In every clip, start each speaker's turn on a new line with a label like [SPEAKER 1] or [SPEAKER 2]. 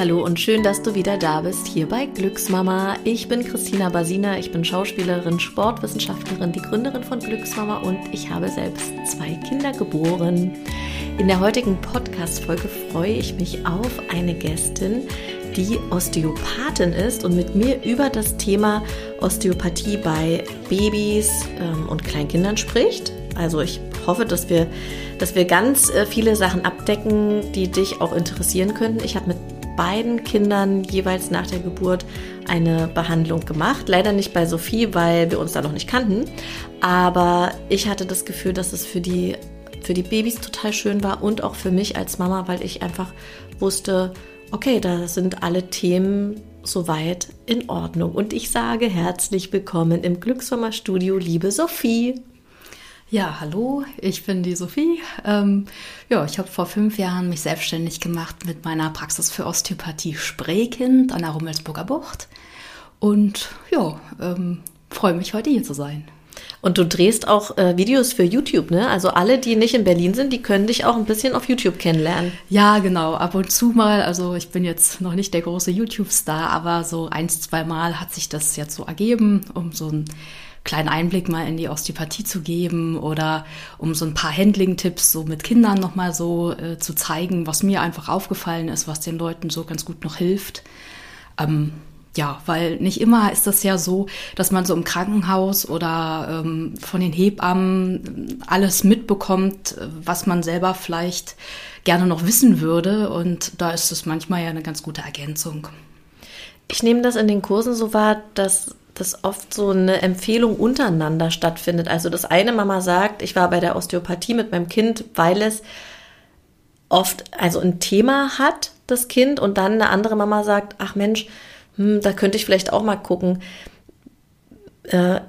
[SPEAKER 1] Hallo und schön, dass du wieder da bist hier bei Glücksmama. Ich bin Christina Basina, ich bin Schauspielerin, Sportwissenschaftlerin, die Gründerin von Glücksmama und ich habe selbst zwei Kinder geboren. In der heutigen Podcast-Folge freue ich mich auf eine Gästin, die Osteopathin ist und mit mir über das Thema Osteopathie bei Babys ähm, und Kleinkindern spricht. Also ich hoffe, dass wir, dass wir ganz äh, viele Sachen abdecken, die dich auch interessieren könnten. Ich habe mit beiden Kindern jeweils nach der Geburt eine Behandlung gemacht. Leider nicht bei Sophie, weil wir uns da noch nicht kannten. Aber ich hatte das Gefühl, dass es für die, für die Babys total schön war und auch für mich als Mama, weil ich einfach wusste, okay, da sind alle Themen soweit in Ordnung. Und ich sage herzlich willkommen im Glückssommerstudio, liebe Sophie.
[SPEAKER 2] Ja, hallo, ich bin die Sophie. Ähm, ja, ich habe vor fünf Jahren mich selbstständig gemacht mit meiner Praxis für Osteopathie Spreekind an der Rummelsburger Bucht. Und ja, ähm, freue mich heute hier zu sein.
[SPEAKER 1] Und du drehst auch äh, Videos für YouTube, ne? Also alle, die nicht in Berlin sind, die können dich auch ein bisschen auf YouTube kennenlernen.
[SPEAKER 2] Ja, genau. Ab und zu mal. Also ich bin jetzt noch nicht der große YouTube-Star, aber so eins, zwei Mal hat sich das jetzt so ergeben, um so ein kleinen Einblick mal in die Osteopathie zu geben oder um so ein paar Handling-Tipps so mit Kindern nochmal so äh, zu zeigen, was mir einfach aufgefallen ist, was den Leuten so ganz gut noch hilft. Ähm, ja, weil nicht immer ist das ja so, dass man so im Krankenhaus oder ähm, von den Hebammen alles mitbekommt, was man selber vielleicht gerne noch wissen würde. Und da ist es manchmal ja eine ganz gute Ergänzung.
[SPEAKER 1] Ich nehme das in den Kursen so wahr, dass dass oft so eine Empfehlung untereinander stattfindet. Also dass eine Mama sagt, ich war bei der Osteopathie mit meinem Kind, weil es oft also ein Thema hat, das Kind, und dann eine andere Mama sagt, ach Mensch, hm, da könnte ich vielleicht auch mal gucken. Äh,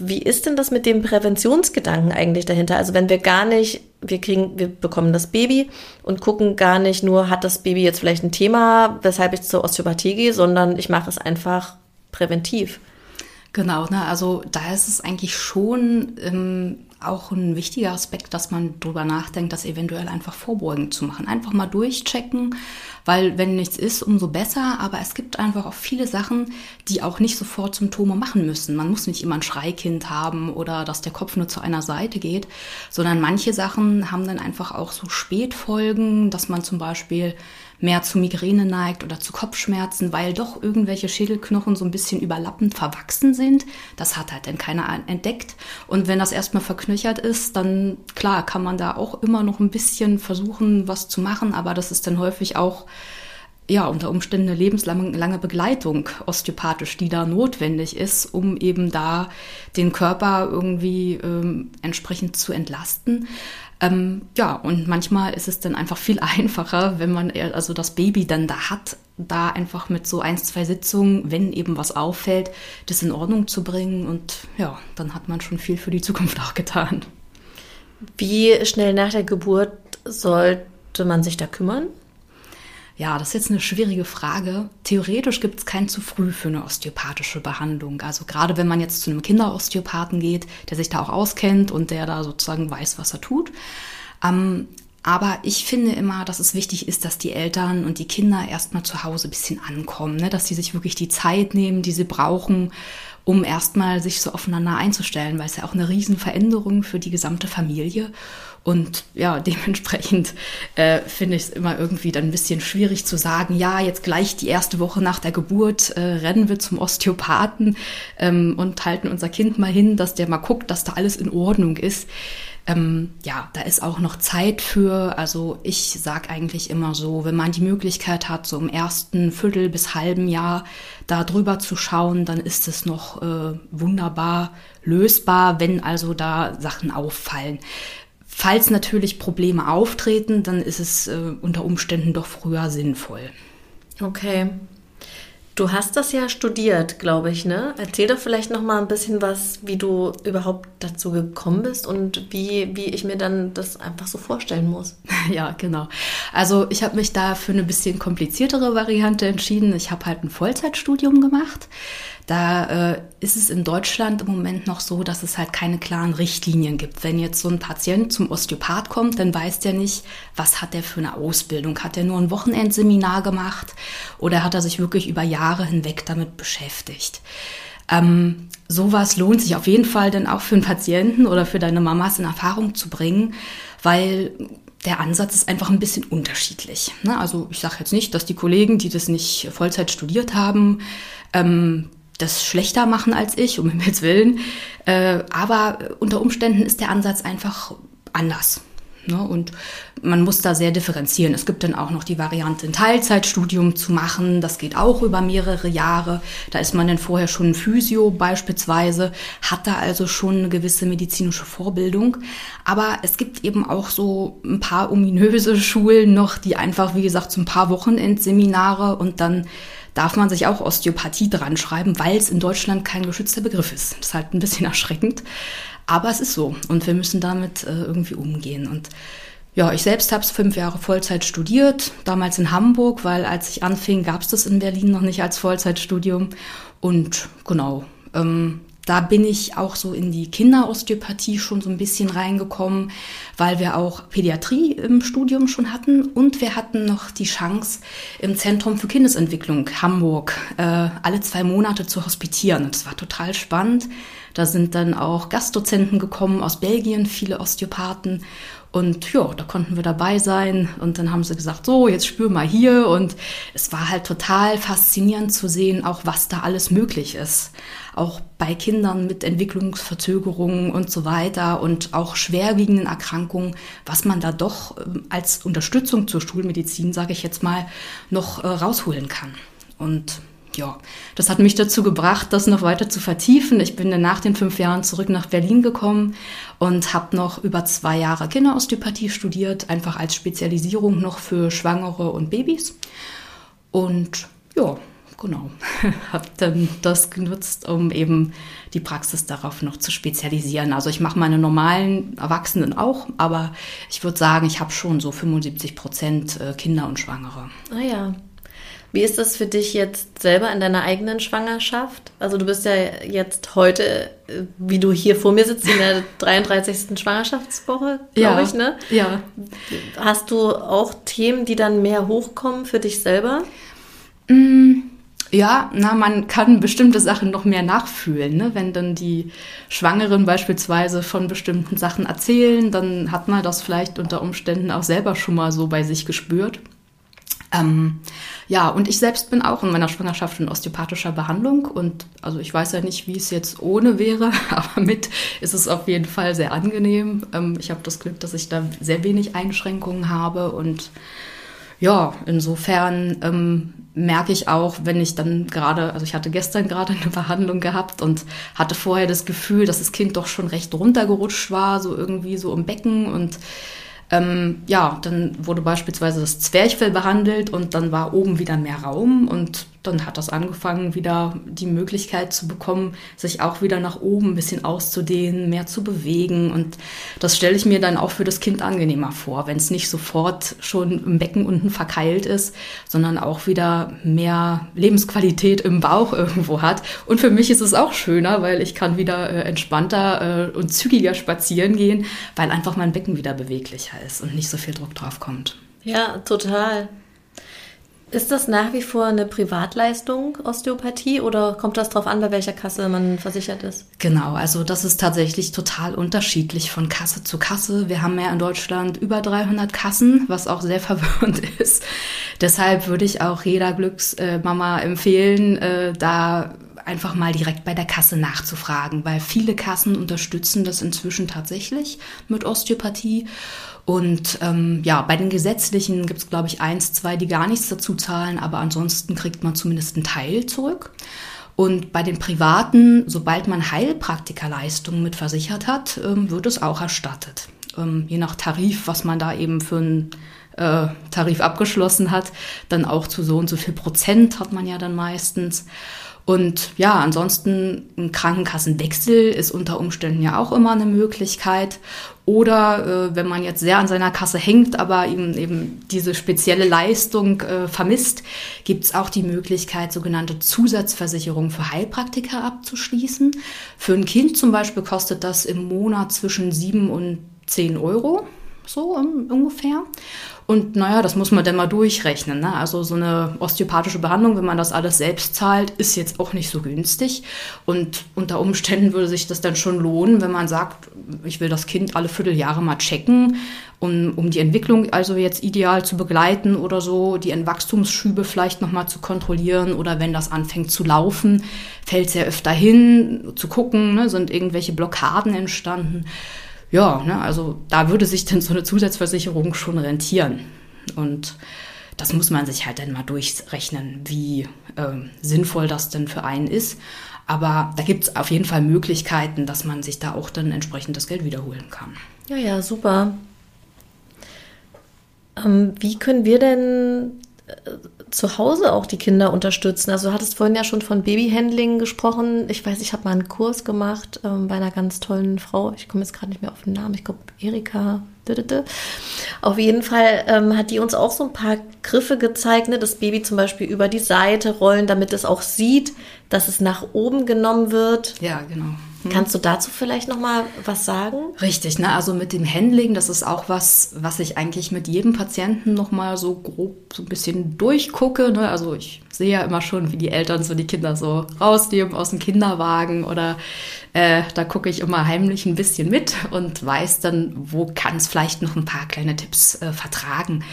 [SPEAKER 1] wie ist denn das mit dem Präventionsgedanken eigentlich dahinter? Also wenn wir gar nicht, wir kriegen, wir bekommen das Baby und gucken gar nicht nur, hat das Baby jetzt vielleicht ein Thema, weshalb ich zur Osteopathie gehe, sondern ich mache es einfach präventiv.
[SPEAKER 2] Genau, ne? also da ist es eigentlich schon ähm, auch ein wichtiger Aspekt, dass man drüber nachdenkt, das eventuell einfach vorbeugend zu machen. Einfach mal durchchecken, weil wenn nichts ist, umso besser. Aber es gibt einfach auch viele Sachen, die auch nicht sofort Symptome machen müssen. Man muss nicht immer ein Schreikind haben oder dass der Kopf nur zu einer Seite geht, sondern manche Sachen haben dann einfach auch so Spätfolgen, dass man zum Beispiel mehr zu Migräne neigt oder zu Kopfschmerzen, weil doch irgendwelche Schädelknochen so ein bisschen überlappend verwachsen sind. Das hat halt dann keiner entdeckt. Und wenn das erstmal verknöchert ist, dann klar kann man da auch immer noch ein bisschen versuchen, was zu machen, aber das ist dann häufig auch ja, unter Umständen eine lebenslange Begleitung osteopathisch, die da notwendig ist, um eben da den Körper irgendwie ähm, entsprechend zu entlasten. Ähm, ja, und manchmal ist es dann einfach viel einfacher, wenn man also das Baby dann da hat, da einfach mit so ein, zwei Sitzungen, wenn eben was auffällt, das in Ordnung zu bringen. Und ja, dann hat man schon viel für die Zukunft auch getan.
[SPEAKER 1] Wie schnell nach der Geburt sollte man sich da kümmern?
[SPEAKER 2] Ja, das ist jetzt eine schwierige Frage. Theoretisch gibt es kein zu früh für eine osteopathische Behandlung. Also gerade wenn man jetzt zu einem Kinderosteopathen geht, der sich da auch auskennt und der da sozusagen weiß, was er tut. Ähm, aber ich finde immer, dass es wichtig ist, dass die Eltern und die Kinder erstmal zu Hause ein bisschen ankommen, ne? dass sie sich wirklich die Zeit nehmen, die sie brauchen, um erstmal sich so aufeinander einzustellen, weil es ja auch eine Riesenveränderung für die gesamte Familie. Und ja, dementsprechend äh, finde ich es immer irgendwie dann ein bisschen schwierig zu sagen, ja, jetzt gleich die erste Woche nach der Geburt äh, rennen wir zum Osteopathen ähm, und halten unser Kind mal hin, dass der mal guckt, dass da alles in Ordnung ist. Ähm, ja, da ist auch noch Zeit für. Also ich sage eigentlich immer so, wenn man die Möglichkeit hat, so im ersten Viertel bis halben Jahr da drüber zu schauen, dann ist es noch äh, wunderbar lösbar, wenn also da Sachen auffallen. Falls natürlich Probleme auftreten, dann ist es äh, unter Umständen doch früher sinnvoll.
[SPEAKER 1] Okay. Du hast das ja studiert, glaube ich, ne? Erzähl doch vielleicht noch mal ein bisschen was, wie du überhaupt dazu gekommen bist und wie, wie ich mir dann das einfach so vorstellen muss.
[SPEAKER 2] Ja, genau. Also ich habe mich da für eine bisschen kompliziertere Variante entschieden. Ich habe halt ein Vollzeitstudium gemacht. Da äh, ist es in Deutschland im Moment noch so, dass es halt keine klaren Richtlinien gibt. Wenn jetzt so ein Patient zum Osteopath kommt, dann weiß der nicht, was hat der für eine Ausbildung. Hat er nur ein Wochenendseminar gemacht oder hat er sich wirklich über Jahre hinweg damit beschäftigt? Ähm, sowas lohnt sich auf jeden Fall dann auch für einen Patienten oder für deine Mamas in Erfahrung zu bringen, weil der Ansatz ist einfach ein bisschen unterschiedlich. Ne? Also ich sage jetzt nicht, dass die Kollegen, die das nicht Vollzeit studiert haben, ähm, das schlechter machen als ich, um Himmels Willen. Äh, aber unter Umständen ist der Ansatz einfach anders. Ne? Und man muss da sehr differenzieren. Es gibt dann auch noch die Variante, ein Teilzeitstudium zu machen. Das geht auch über mehrere Jahre. Da ist man dann vorher schon Physio beispielsweise, hat da also schon eine gewisse medizinische Vorbildung. Aber es gibt eben auch so ein paar ominöse Schulen noch, die einfach, wie gesagt, so ein paar Wochenendseminare und dann darf man sich auch Osteopathie dran schreiben, weil es in Deutschland kein geschützter Begriff ist. Das ist halt ein bisschen erschreckend. Aber es ist so und wir müssen damit äh, irgendwie umgehen. Und ja, ich selbst habe es fünf Jahre Vollzeit studiert, damals in Hamburg, weil als ich anfing, gab es das in Berlin noch nicht als Vollzeitstudium. Und genau, ähm, da bin ich auch so in die Kinderosteopathie schon so ein bisschen reingekommen, weil wir auch Pädiatrie im Studium schon hatten und wir hatten noch die Chance, im Zentrum für Kindesentwicklung Hamburg äh, alle zwei Monate zu hospitieren. das war total spannend. Da sind dann auch Gastdozenten gekommen aus Belgien, viele Osteopathen. Und ja, da konnten wir dabei sein. Und dann haben sie gesagt, so, jetzt spür mal hier. Und es war halt total faszinierend zu sehen, auch was da alles möglich ist. Auch bei Kindern mit Entwicklungsverzögerungen und so weiter und auch schwerwiegenden Erkrankungen, was man da doch ähm, als Unterstützung zur Schulmedizin, sage ich jetzt mal, noch äh, rausholen kann. Und ja, das hat mich dazu gebracht, das noch weiter zu vertiefen. Ich bin dann nach den fünf Jahren zurück nach Berlin gekommen und habe noch über zwei Jahre Kinderosteopathie studiert, einfach als Spezialisierung noch für Schwangere und Babys. Und ja, genau, habe dann das genutzt, um eben die Praxis darauf noch zu spezialisieren. Also ich mache meine normalen Erwachsenen auch, aber ich würde sagen, ich habe schon so 75 Prozent äh, Kinder und Schwangere.
[SPEAKER 1] Ah ja, wie ist das für dich jetzt selber in deiner eigenen Schwangerschaft? Also du bist ja jetzt heute, wie du hier vor mir sitzt, in der 33. Schwangerschaftswoche, glaube
[SPEAKER 2] ja,
[SPEAKER 1] ich, ne?
[SPEAKER 2] Ja.
[SPEAKER 1] Hast du auch Themen, die dann mehr hochkommen für dich selber?
[SPEAKER 2] Mm, ja, na, man kann bestimmte Sachen noch mehr nachfühlen. Ne? Wenn dann die Schwangeren beispielsweise von bestimmten Sachen erzählen, dann hat man das vielleicht unter Umständen auch selber schon mal so bei sich gespürt. Ähm, ja, und ich selbst bin auch in meiner Schwangerschaft in osteopathischer Behandlung und also ich weiß ja nicht, wie es jetzt ohne wäre, aber mit ist es auf jeden Fall sehr angenehm. Ähm, ich habe das Glück, dass ich da sehr wenig Einschränkungen habe und ja, insofern ähm, merke ich auch, wenn ich dann gerade, also ich hatte gestern gerade eine Behandlung gehabt und hatte vorher das Gefühl, dass das Kind doch schon recht runtergerutscht war, so irgendwie so im Becken und ähm, ja, dann wurde beispielsweise das Zwerchfell behandelt und dann war oben wieder mehr Raum und dann hat das angefangen, wieder die Möglichkeit zu bekommen, sich auch wieder nach oben ein bisschen auszudehnen, mehr zu bewegen. Und das stelle ich mir dann auch für das Kind angenehmer vor, wenn es nicht sofort schon im Becken unten verkeilt ist, sondern auch wieder mehr Lebensqualität im Bauch irgendwo hat. Und für mich ist es auch schöner, weil ich kann wieder äh, entspannter äh, und zügiger spazieren gehen, weil einfach mein Becken wieder beweglicher ist und nicht so viel Druck drauf kommt.
[SPEAKER 1] Ja, total. Ist das nach wie vor eine Privatleistung, Osteopathie, oder kommt das darauf an, bei welcher Kasse man versichert ist?
[SPEAKER 2] Genau, also das ist tatsächlich total unterschiedlich von Kasse zu Kasse. Wir haben ja in Deutschland über 300 Kassen, was auch sehr verwirrend ist. Deshalb würde ich auch jeder Glücksmama empfehlen, äh, da einfach mal direkt bei der Kasse nachzufragen, weil viele Kassen unterstützen das inzwischen tatsächlich mit Osteopathie. Und ähm, ja, bei den gesetzlichen gibt es, glaube ich, eins, zwei, die gar nichts dazu zahlen, aber ansonsten kriegt man zumindest einen Teil zurück. Und bei den privaten, sobald man Heilpraktikerleistungen mit versichert hat, ähm, wird es auch erstattet. Ähm, je nach Tarif, was man da eben für einen äh, Tarif abgeschlossen hat, dann auch zu so und so viel Prozent hat man ja dann meistens. Und ja, ansonsten ein Krankenkassenwechsel ist unter Umständen ja auch immer eine Möglichkeit. Oder äh, wenn man jetzt sehr an seiner Kasse hängt, aber eben, eben diese spezielle Leistung äh, vermisst, gibt es auch die Möglichkeit, sogenannte Zusatzversicherung für Heilpraktiker abzuschließen. Für ein Kind zum Beispiel kostet das im Monat zwischen 7 und 10 Euro, so um, ungefähr. Und naja, das muss man dann mal durchrechnen. Ne? Also so eine osteopathische Behandlung, wenn man das alles selbst zahlt, ist jetzt auch nicht so günstig. Und unter Umständen würde sich das dann schon lohnen, wenn man sagt, ich will das Kind alle Vierteljahre mal checken, um, um die Entwicklung also jetzt ideal zu begleiten oder so, die Wachstumsschübe vielleicht nochmal zu kontrollieren oder wenn das anfängt zu laufen, fällt es ja öfter hin, zu gucken, ne? sind irgendwelche Blockaden entstanden ja, ne, also da würde sich dann so eine Zusatzversicherung schon rentieren. Und das muss man sich halt dann mal durchrechnen, wie äh, sinnvoll das denn für einen ist. Aber da gibt es auf jeden Fall Möglichkeiten, dass man sich da auch dann entsprechend das Geld wiederholen kann.
[SPEAKER 1] Ja, ja, super. Ähm, wie können wir denn zu Hause auch die Kinder unterstützen. Also du hattest vorhin ja schon von Babyhandling gesprochen. Ich weiß, ich habe mal einen Kurs gemacht ähm, bei einer ganz tollen Frau. Ich komme jetzt gerade nicht mehr auf den Namen. Ich glaube, Erika. Auf jeden Fall ähm, hat die uns auch so ein paar Griffe gezeigt, ne? das Baby zum Beispiel über die Seite rollen, damit es auch sieht, dass es nach oben genommen wird.
[SPEAKER 2] Ja, genau.
[SPEAKER 1] Hm. Kannst du dazu vielleicht noch mal was sagen?
[SPEAKER 2] Richtig, ne? Also mit dem Handling, das ist auch was, was ich eigentlich mit jedem Patienten noch mal so grob so ein bisschen durchgucke. Ne? Also ich sehe ja immer schon, wie die Eltern so die Kinder so rausnehmen aus dem Kinderwagen oder äh, da gucke ich immer heimlich ein bisschen mit und weiß dann, wo kann es vielleicht noch ein paar kleine Tipps äh, vertragen.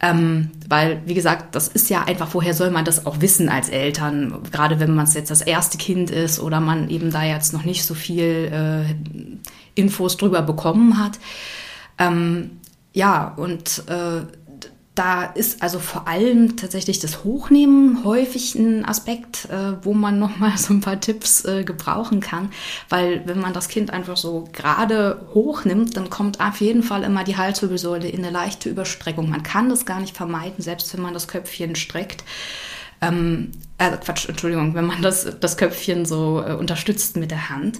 [SPEAKER 2] Ähm, weil, wie gesagt, das ist ja einfach, woher soll man das auch wissen als Eltern? Gerade wenn man jetzt das erste Kind ist oder man eben da jetzt noch nicht so viel äh, Infos drüber bekommen hat. Ähm, ja, und äh, da ist also vor allem tatsächlich das Hochnehmen häufig ein Aspekt, äh, wo man nochmal so ein paar Tipps äh, gebrauchen kann. Weil wenn man das Kind einfach so gerade hochnimmt, dann kommt auf jeden Fall immer die Halswirbelsäule in eine leichte Überstreckung. Man kann das gar nicht vermeiden, selbst wenn man das Köpfchen streckt. Ähm, äh, Quatsch, Entschuldigung, wenn man das, das Köpfchen so äh, unterstützt mit der Hand.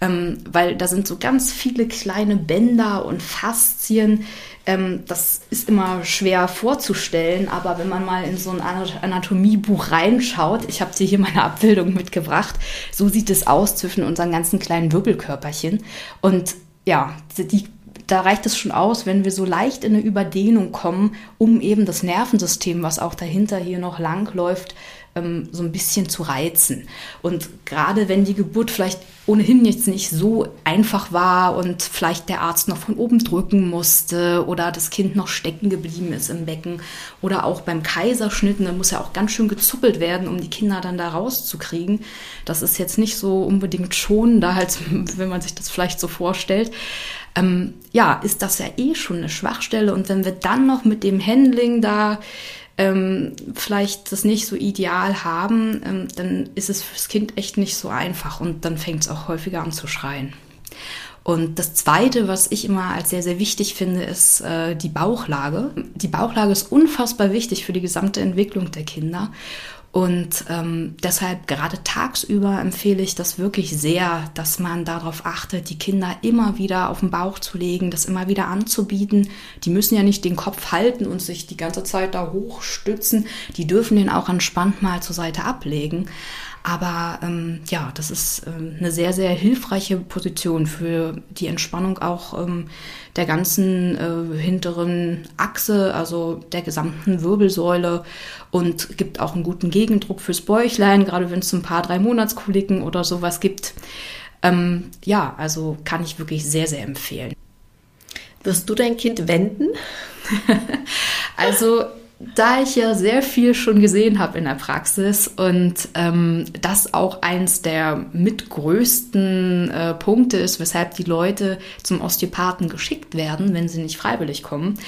[SPEAKER 2] Ähm, weil da sind so ganz viele kleine Bänder und Faszien, ähm, das ist immer schwer vorzustellen, aber wenn man mal in so ein Anatomiebuch reinschaut, ich habe dir hier meine Abbildung mitgebracht, so sieht es aus zwischen unseren ganzen kleinen Wirbelkörperchen. Und ja, die, da reicht es schon aus, wenn wir so leicht in eine Überdehnung kommen, um eben das Nervensystem, was auch dahinter hier noch lang läuft, ähm, so ein bisschen zu reizen. Und gerade wenn die Geburt vielleicht ohnehin jetzt nicht so einfach war und vielleicht der Arzt noch von oben drücken musste oder das Kind noch stecken geblieben ist im Becken oder auch beim Kaiserschnitt, da muss ja auch ganz schön gezuppelt werden, um die Kinder dann da rauszukriegen. Das ist jetzt nicht so unbedingt schonender, als wenn man sich das vielleicht so vorstellt. Ähm, ja, ist das ja eh schon eine Schwachstelle und wenn wir dann noch mit dem Handling da ähm, vielleicht das nicht so ideal haben, ähm, dann ist es fürs Kind echt nicht so einfach und dann fängt es auch häufiger an zu schreien. Und das Zweite, was ich immer als sehr, sehr wichtig finde, ist äh, die Bauchlage. Die Bauchlage ist unfassbar wichtig für die gesamte Entwicklung der Kinder. Und ähm, deshalb gerade tagsüber empfehle ich das wirklich sehr, dass man darauf achtet, die Kinder immer wieder auf den Bauch zu legen, das immer wieder anzubieten. Die müssen ja nicht den Kopf halten und sich die ganze Zeit da hochstützen. Die dürfen den auch entspannt mal zur Seite ablegen. Aber ähm, ja, das ist ähm, eine sehr, sehr hilfreiche Position für die Entspannung auch ähm, der ganzen äh, hinteren Achse, also der gesamten Wirbelsäule und gibt auch einen guten Gegendruck fürs Bäuchlein, gerade wenn es ein paar drei Monatskoliken oder sowas gibt. Ähm, ja, also kann ich wirklich sehr, sehr empfehlen.
[SPEAKER 1] Wirst du dein Kind wenden?
[SPEAKER 2] also da ich ja sehr viel schon gesehen habe in der Praxis und ähm, das auch eins der mitgrößten äh, Punkte ist, weshalb die Leute zum Osteopathen geschickt werden, wenn sie nicht freiwillig kommen,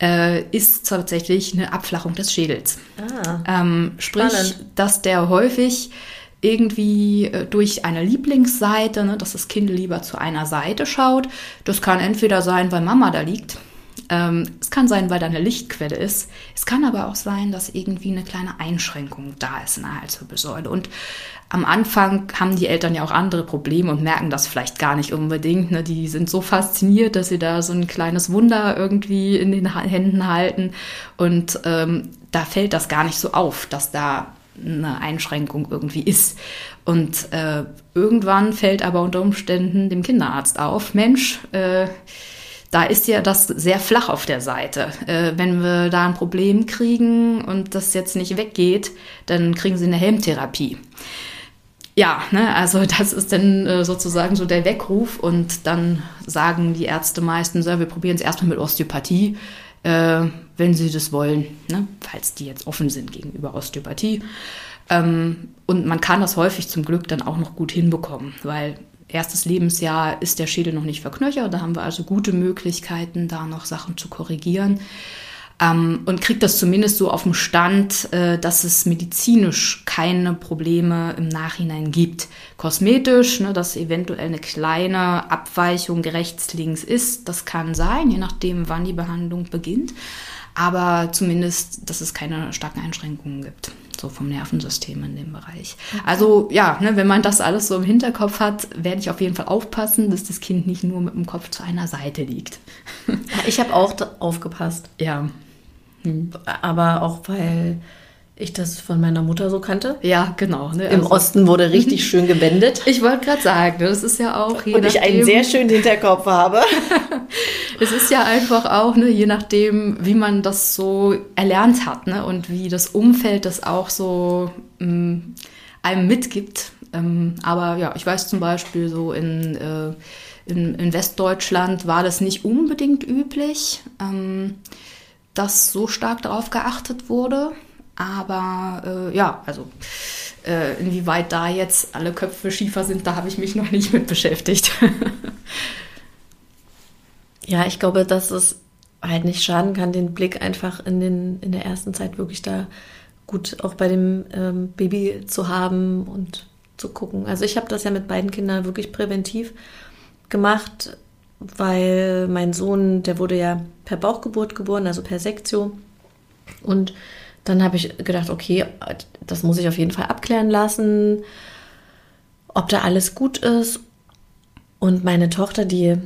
[SPEAKER 2] äh, ist tatsächlich eine Abflachung des Schädels. Ah, ähm, sprich, spannend. dass der häufig irgendwie äh, durch eine Lieblingsseite, ne, dass das Kind lieber zu einer Seite schaut. Das kann entweder sein, weil Mama da liegt es kann sein, weil da eine Lichtquelle ist. Es kann aber auch sein, dass irgendwie eine kleine Einschränkung da ist in der Halswirbelsäule. Und am Anfang haben die Eltern ja auch andere Probleme und merken das vielleicht gar nicht unbedingt. Ne? Die sind so fasziniert, dass sie da so ein kleines Wunder irgendwie in den Händen halten. Und ähm, da fällt das gar nicht so auf, dass da eine Einschränkung irgendwie ist. Und äh, irgendwann fällt aber unter Umständen dem Kinderarzt auf, Mensch, äh, da ist ja das sehr flach auf der Seite. Äh, wenn wir da ein Problem kriegen und das jetzt nicht weggeht, dann kriegen sie eine Helmtherapie. Ja, ne, also das ist dann äh, sozusagen so der Weckruf und dann sagen die Ärzte meistens, ja, wir probieren es erstmal mit Osteopathie, äh, wenn sie das wollen, ne, falls die jetzt offen sind gegenüber Osteopathie. Ähm, und man kann das häufig zum Glück dann auch noch gut hinbekommen, weil erstes Lebensjahr ist der Schädel noch nicht verknöchert, da haben wir also gute Möglichkeiten, da noch Sachen zu korrigieren ähm, und kriegt das zumindest so auf dem Stand, äh, dass es medizinisch keine Probleme im Nachhinein gibt. Kosmetisch, ne, dass eventuell eine kleine Abweichung rechts-links ist, das kann sein, je nachdem, wann die Behandlung beginnt. Aber zumindest, dass es keine starken Einschränkungen gibt, so vom Nervensystem in dem Bereich. Okay. Also ja, ne, wenn man das alles so im Hinterkopf hat, werde ich auf jeden Fall aufpassen, dass das Kind nicht nur mit dem Kopf zu einer Seite liegt.
[SPEAKER 1] ich habe auch aufgepasst.
[SPEAKER 2] Ja.
[SPEAKER 1] Hm. Aber auch weil ich das von meiner Mutter so kannte.
[SPEAKER 2] Ja, genau.
[SPEAKER 1] Ne? Im also, Osten wurde richtig schön gewendet.
[SPEAKER 2] Ich wollte gerade sagen, das ist ja auch
[SPEAKER 1] je Und ich einen sehr schönen Hinterkopf habe.
[SPEAKER 2] es ist ja einfach auch, ne, je nachdem, wie man das so erlernt hat ne, und wie das Umfeld das auch so mh, mm, einem mitgibt. Ähm, aber ja, ich weiß zum Beispiel so in, äh, in, in, Westdeutschland war das nicht unbedingt üblich. Ähm, dass so stark darauf geachtet wurde. Aber äh, ja, also äh, inwieweit da jetzt alle Köpfe schiefer sind, da habe ich mich noch nicht mit beschäftigt.
[SPEAKER 1] ja, ich glaube, dass es halt nicht schaden kann, den Blick einfach in, den, in der ersten Zeit wirklich da gut auch bei dem ähm, Baby zu haben und zu gucken. Also ich habe das ja mit beiden Kindern wirklich präventiv gemacht weil mein Sohn, der wurde ja per Bauchgeburt geboren, also per Sektio. Und dann habe ich gedacht, okay, das muss ich auf jeden Fall abklären lassen, ob da alles gut ist. Und meine Tochter, die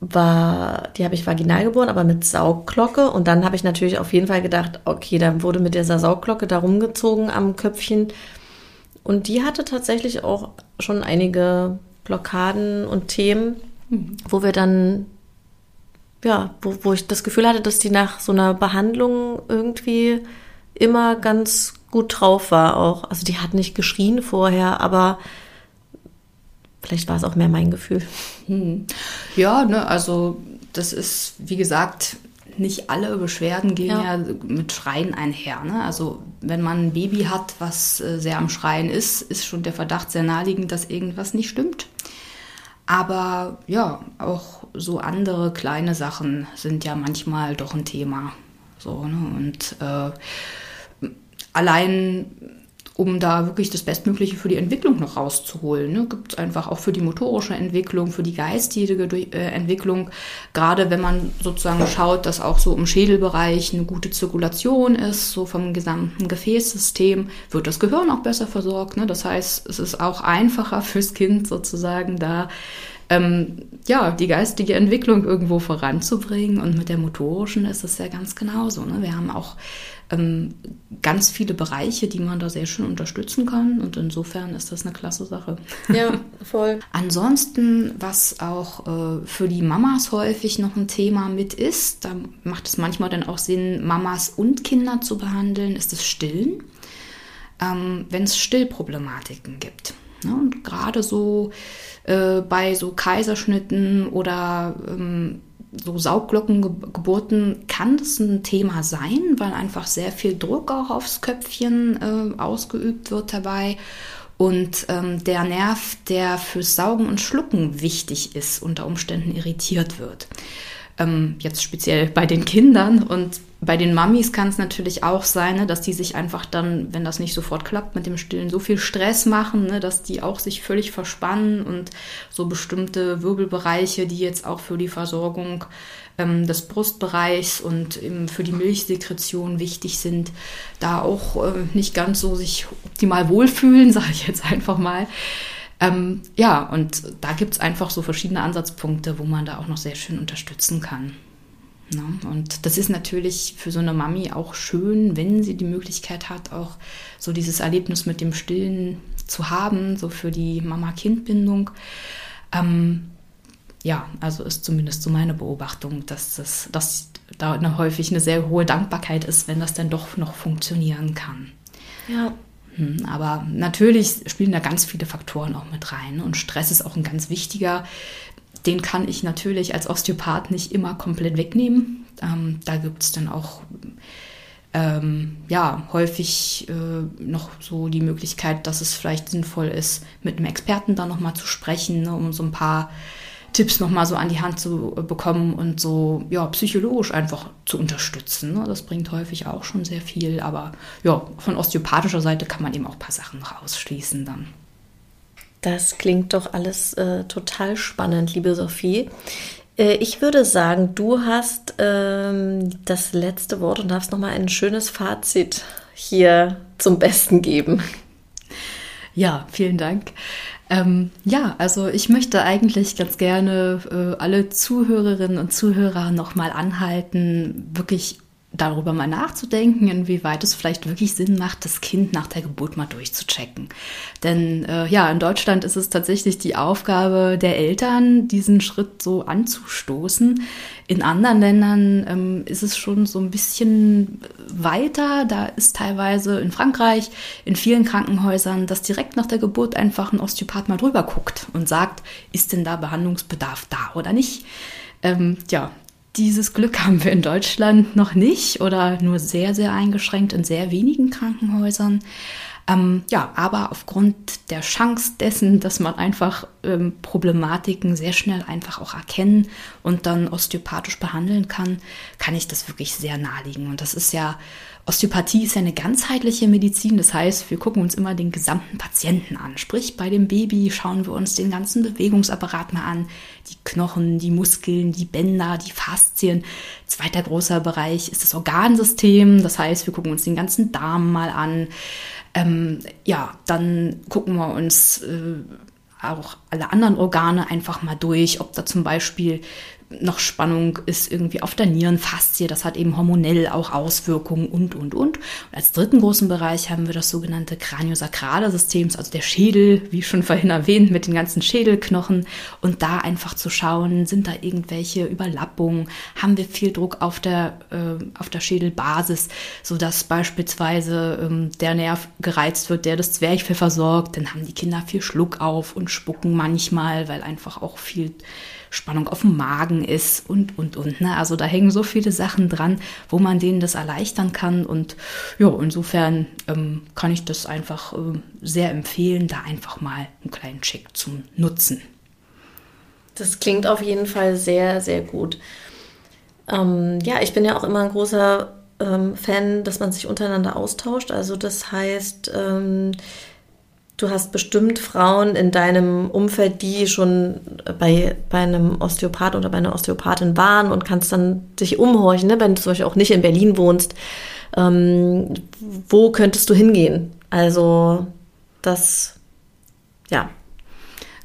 [SPEAKER 1] war, die habe ich vaginal geboren, aber mit Saugglocke. Und dann habe ich natürlich auf jeden Fall gedacht, okay, dann wurde mit dieser Saugglocke da rumgezogen am Köpfchen. Und die hatte tatsächlich auch schon einige Blockaden und Themen mhm. wo wir dann, ja, wo, wo ich das Gefühl hatte, dass die nach so einer Behandlung irgendwie immer ganz gut drauf war auch. Also die hat nicht geschrien vorher, aber vielleicht war es auch mehr mein Gefühl.
[SPEAKER 2] Hm. Ja, ne, also das ist, wie gesagt, nicht alle Beschwerden gehen ja, ja mit Schreien einher. Ne? Also wenn man ein Baby hat, was äh, sehr am Schreien ist, ist schon der Verdacht sehr naheliegend, dass irgendwas nicht stimmt. Aber ja, auch so andere kleine Sachen sind ja manchmal doch ein Thema. So, ne? Und äh, allein um da wirklich das Bestmögliche für die Entwicklung noch rauszuholen. Ne? Gibt es einfach auch für die motorische Entwicklung, für die geistige äh, Entwicklung, gerade wenn man sozusagen schaut, dass auch so im Schädelbereich eine gute Zirkulation ist, so vom gesamten Gefäßsystem, wird das Gehirn auch besser versorgt. Ne? Das heißt, es ist auch einfacher fürs Kind sozusagen da ähm, ja, die geistige Entwicklung irgendwo voranzubringen. Und mit der motorischen ist es ja ganz genauso. Ne? Wir haben auch ähm, ganz viele Bereiche, die man da sehr schön unterstützen kann. Und insofern ist das eine klasse Sache.
[SPEAKER 1] Ja, voll.
[SPEAKER 2] Ansonsten, was auch äh, für die Mamas häufig noch ein Thema mit ist, da macht es manchmal dann auch Sinn, Mamas und Kinder zu behandeln, ist das Stillen. Ähm, Wenn es Stillproblematiken gibt. Ne? Und gerade so äh, bei so Kaiserschnitten oder ähm, so Saugglockengeburten kann das ein Thema sein, weil einfach sehr viel Druck auch aufs Köpfchen äh, ausgeübt wird dabei. Und ähm, der Nerv, der fürs Saugen und Schlucken wichtig ist, unter Umständen irritiert wird. Ähm, jetzt speziell bei den Kindern und bei den Mamis kann es natürlich auch sein, ne, dass die sich einfach dann, wenn das nicht sofort klappt mit dem Stillen, so viel Stress machen, ne, dass die auch sich völlig verspannen und so bestimmte Wirbelbereiche, die jetzt auch für die Versorgung ähm, des Brustbereichs und eben für die Milchsekretion wichtig sind, da auch äh, nicht ganz so sich optimal wohlfühlen, sage ich jetzt einfach mal. Ähm, ja, und da gibt es einfach so verschiedene Ansatzpunkte, wo man da auch noch sehr schön unterstützen kann. Ne? Und das ist natürlich für so eine Mami auch schön, wenn sie die Möglichkeit hat, auch so dieses Erlebnis mit dem Stillen zu haben, so für die Mama-Kind-Bindung. Ähm, ja, also ist zumindest so meine Beobachtung, dass, das, dass da eine, häufig eine sehr hohe Dankbarkeit ist, wenn das dann doch noch funktionieren kann.
[SPEAKER 1] Ja.
[SPEAKER 2] Hm, aber natürlich spielen da ganz viele Faktoren auch mit rein. Und Stress ist auch ein ganz wichtiger den kann ich natürlich als Osteopath nicht immer komplett wegnehmen. Ähm, da gibt es dann auch ähm, ja, häufig äh, noch so die Möglichkeit, dass es vielleicht sinnvoll ist, mit einem Experten da nochmal zu sprechen, ne, um so ein paar Tipps nochmal so an die Hand zu bekommen und so ja, psychologisch einfach zu unterstützen. Ne? Das bringt häufig auch schon sehr viel, aber ja, von osteopathischer Seite kann man eben auch ein paar Sachen noch ausschließen dann.
[SPEAKER 1] Das klingt doch alles äh, total spannend, liebe Sophie. Äh, ich würde sagen, du hast ähm, das letzte Wort und darfst nochmal ein schönes Fazit hier zum Besten geben.
[SPEAKER 2] Ja, vielen Dank. Ähm, ja, also ich möchte eigentlich ganz gerne äh, alle Zuhörerinnen und Zuhörer nochmal anhalten, wirklich darüber mal nachzudenken, inwieweit es vielleicht wirklich Sinn macht, das Kind nach der Geburt mal durchzuchecken. Denn äh, ja, in Deutschland ist es tatsächlich die Aufgabe der Eltern, diesen Schritt so anzustoßen. In anderen Ländern ähm, ist es schon so ein bisschen weiter. Da ist teilweise in Frankreich, in vielen Krankenhäusern, dass direkt nach der Geburt einfach ein Osteopath mal drüber guckt und sagt, ist denn da Behandlungsbedarf da oder nicht? Ähm, ja, dieses Glück haben wir in Deutschland noch nicht oder nur sehr, sehr eingeschränkt in sehr wenigen Krankenhäusern. Ähm, ja, aber aufgrund der Chance dessen, dass man einfach ähm, Problematiken sehr schnell einfach auch erkennen und dann osteopathisch behandeln kann, kann ich das wirklich sehr naheliegen. Und das ist ja Osteopathie ist ja eine ganzheitliche Medizin, das heißt, wir gucken uns immer den gesamten Patienten an. Sprich, bei dem Baby schauen wir uns den ganzen Bewegungsapparat mal an, die Knochen, die Muskeln, die Bänder, die Faszien. Zweiter großer Bereich ist das Organsystem, das heißt, wir gucken uns den ganzen Darm mal an. Ähm, ja, dann gucken wir uns äh, auch alle anderen Organe einfach mal durch, ob da zum Beispiel noch Spannung ist irgendwie auf der Nierenfaszie, das hat eben hormonell auch Auswirkungen und, und, und. Und als dritten großen Bereich haben wir das sogenannte Kraniosakrale System, also der Schädel, wie schon vorhin erwähnt, mit den ganzen Schädelknochen. Und da einfach zu schauen, sind da irgendwelche Überlappungen, haben wir viel Druck auf der, äh, auf der Schädelbasis, sodass beispielsweise ähm, der Nerv gereizt wird, der das Zwerchfell versorgt, dann haben die Kinder viel Schluck auf und spucken manchmal, weil einfach auch viel Spannung auf dem Magen ist und, und, und. Ne? Also da hängen so viele Sachen dran, wo man denen das erleichtern kann. Und ja, insofern ähm, kann ich das einfach äh, sehr empfehlen, da einfach mal einen kleinen Check zu nutzen.
[SPEAKER 1] Das klingt auf jeden Fall sehr, sehr gut. Ähm, ja, ich bin ja auch immer ein großer ähm, Fan, dass man sich untereinander austauscht. Also das heißt, ähm, Du hast bestimmt Frauen in deinem Umfeld, die schon bei, bei einem Osteopath oder bei einer Osteopathin waren und kannst dann dich umhorchen, ne? wenn du zum Beispiel auch nicht in Berlin wohnst. Ähm, wo könntest du hingehen? Also das, ja,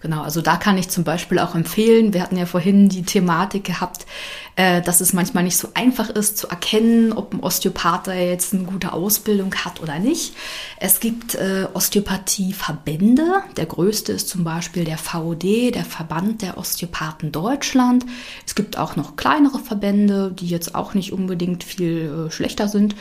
[SPEAKER 2] Genau, also da kann ich zum Beispiel auch empfehlen, wir hatten ja vorhin die Thematik gehabt, äh, dass es manchmal nicht so einfach ist zu erkennen, ob ein Osteopath da jetzt eine gute Ausbildung hat oder nicht. Es gibt äh, Osteopathieverbände. Der größte ist zum Beispiel der VOD, der Verband der Osteopathen Deutschland. Es gibt auch noch kleinere Verbände, die jetzt auch nicht unbedingt viel äh, schlechter sind.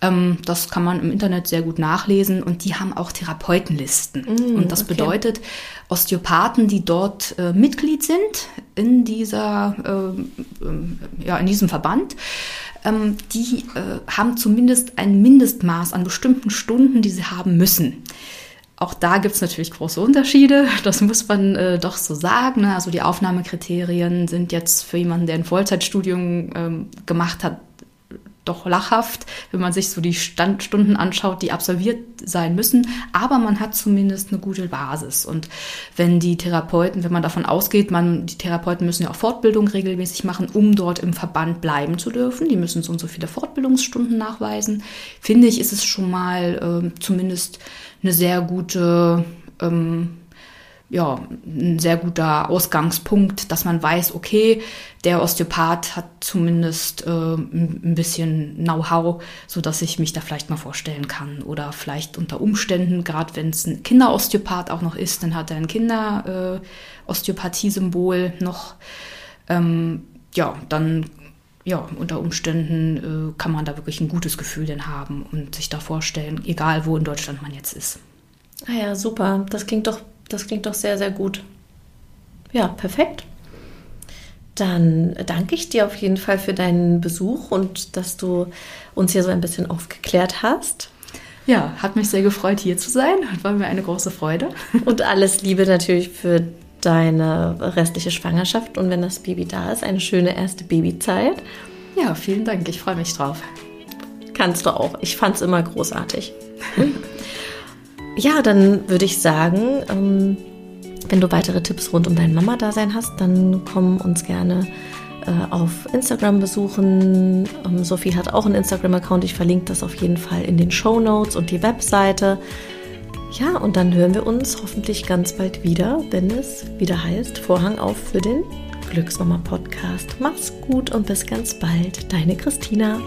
[SPEAKER 2] Ähm, das kann man im Internet sehr gut nachlesen und die haben auch Therapeutenlisten. Mm, und das okay. bedeutet, Osteopathen, die dort äh, Mitglied sind in dieser, äh, äh, ja, in diesem Verband, ähm, die äh, haben zumindest ein Mindestmaß an bestimmten Stunden, die sie haben müssen. auch da gibt es natürlich große Unterschiede, das muss man äh, doch so sagen. Ne? Also die Aufnahmekriterien sind jetzt für jemanden, der ein Vollzeitstudium ähm, gemacht hat, doch lachhaft, wenn man sich so die Standstunden anschaut, die absolviert sein müssen. Aber man hat zumindest eine gute Basis. Und wenn die Therapeuten, wenn man davon ausgeht, man, die Therapeuten müssen ja auch Fortbildung regelmäßig machen, um dort im Verband bleiben zu dürfen. Die müssen so und so viele Fortbildungsstunden nachweisen. Finde ich, ist es schon mal äh, zumindest eine sehr gute ähm, ja, ein sehr guter Ausgangspunkt, dass man weiß, okay, der Osteopath hat zumindest äh, ein bisschen Know-how, so dass ich mich da vielleicht mal vorstellen kann. Oder vielleicht unter Umständen, gerade wenn es ein Kinderosteopath auch noch ist, dann hat er ein Kinder-Osteopathie-Symbol äh, noch. Ähm, ja, dann ja, unter Umständen äh, kann man da wirklich ein gutes Gefühl denn haben und sich da vorstellen, egal wo in Deutschland man jetzt ist.
[SPEAKER 1] Ah ja, super. Das klingt doch das klingt doch sehr, sehr gut. Ja, perfekt. Dann danke ich dir auf jeden Fall für deinen Besuch und dass du uns hier so ein bisschen aufgeklärt hast.
[SPEAKER 2] Ja, hat mich sehr gefreut, hier zu sein. War mir eine große Freude.
[SPEAKER 1] Und alles Liebe natürlich für deine restliche Schwangerschaft und wenn das Baby da ist, eine schöne erste Babyzeit.
[SPEAKER 2] Ja, vielen Dank. Ich freue mich drauf.
[SPEAKER 1] Kannst du auch. Ich fand es immer großartig. ja, dann würde ich sagen, ähm, wenn du weitere Tipps rund um dein Mama-Dasein hast, dann komm uns gerne äh, auf Instagram besuchen. Ähm, Sophie hat auch einen Instagram-Account. Ich verlinke das auf jeden Fall in den Show Notes und die Webseite. Ja, und dann hören wir uns hoffentlich ganz bald wieder, wenn es wieder heißt Vorhang auf für den Glücksmama Podcast. Mach's gut und bis ganz bald. Deine Christina.